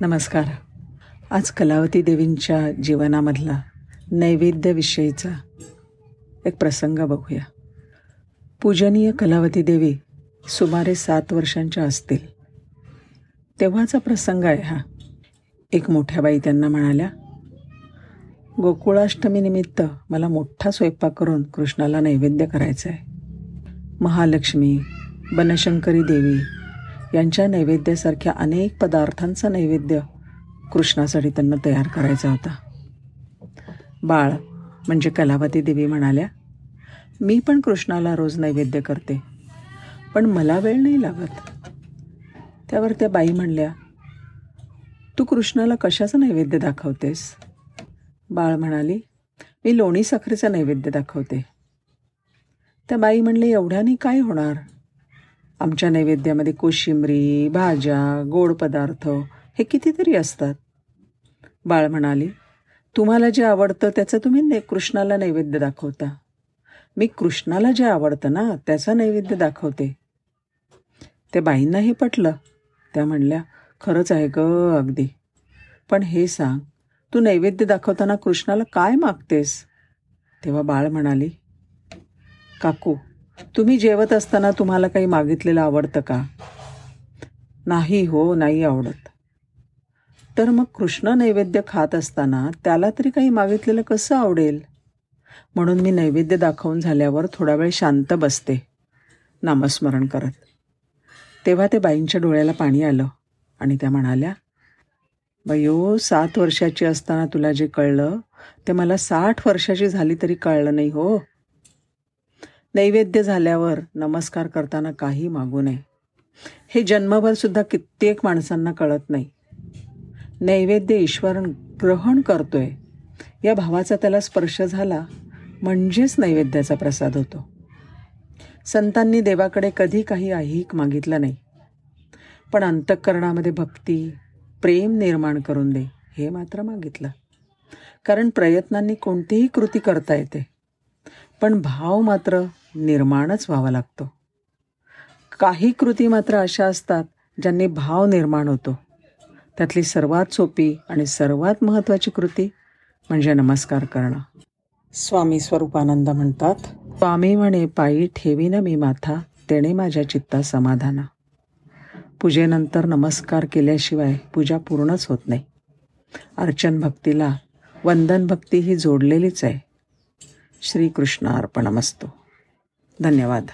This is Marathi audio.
नमस्कार. आज कलावती देवींच्या जीवनामधला नैवेद्यविषयीचा एक प्रसंग बघूया. पूजनीय कलावती देवी सुमारे सात वर्षांच्या असतील. तेव्हाचा प्रसंग आहे हा. एक मोठ्या बाई त्यांना म्हणाल्या गोकुळाष्टमीनिमित्त मला मोठा स्वयंपाक करून कृष्णाला नैवेद्य करायचा आहे महालक्ष्मी बनशंकरी देवी यांच्या नैवेद्यासारख्या अनेक पदार्थांचा नैवेद्य कृष्णासाठी त्यांना तयार करायचा होता. बाळ म्हणजे कलावती देवी म्हणाल्या मी पण कृष्णाला रोज नैवेद्य करते पण मला वेळ नाही लागत. त्यावर त्या बाई म्हणल्या तू कृष्णाला कशाचं नैवेद्य दाखवतेस? बाळ म्हणाली मी लोणी साखरेचा नैवेद्य दाखवते. त्या बाई म्हणले एवढ्याने काय होणार? आमच्या नैवेद्यामध्ये कोशिंबरी भाज्या गोड पदार्थ हे कितीतरी असतात. बाळ म्हणाली तुम्हाला जे आवडतं त्याचं तुम्ही ने कृष्णाला नैवेद्य दाखवता. मी कृष्णाला जे आवडतं ना त्याचा नैवेद्य दाखवते. त्या बाईंनाही पटलं. त्या म्हणल्या खरंच आहे ग अगदी. पण हे सांग तू नैवेद्य दाखवताना कृष्णाला काय मागतेस? तेव्हा बाळ म्हणाली काकू तुम्ही जेवत असताना तुम्हाला काही मागितलेलं आवडतं का? नाही हो नाही आवडत. तर मग कृष्ण नैवेद्य खात असताना त्याला तरी काही मागितलेलं कसं आवडेल? म्हणून मी नैवेद्य दाखवून झाल्यावर थोडा वेळ शांत बसते. नामस्मरण करत. तेव्हा ते बाईंच्या डोळ्याला पाणी आलं आणि त्या म्हणाल्या बयो सात वर्षाची असताना तुला जे कळलं ते मला साठ वर्षाची झाली तरी कळलं नाही हो. नैवेद्य झाल्यावर नमस्कार करताना काही मागू नये. हे जन्मभर सुद्धा कित्येक माणसांना कळत नाही. नैवेद्य ईश्वर ग्रहण करतोय. या भावाचा त्याला स्पर्श झाला म्हणजेच नैवेद्याचा प्रसाद होतो. संतांनी देवाकडे कधी काही ऐहिक मागितलं नाही. पण अंतःकरणामध्ये भक्ती प्रेम निर्माण करून दे हे मात्र मागितलं. कारण प्रयत्नांनी कोणतीही कृती करता येते. पण भाव मात्र निर्माणच व्हावा लागतो. काही कृती मात्र अशा असतात ज्यांनी भाव निर्माण होतो. त्यातली सर्वात सोपी आणि सर्वात महत्त्वाची कृती म्हणजे नमस्कार करणं. स्वामी स्वरूपानंद म्हणतात स्वामी म्हणे पायी ठेवीन मी माथा तेणे माझ्या चित्ता समाधाना. पूजेनंतर नमस्कार केल्याशिवाय पूजा पूर्णच होत नाही. अर्चन भक्तीला वंदन भक्ती ही जोडलेलीच आहे. श्रीकृष्णार्पणमस्तु धन्यवाद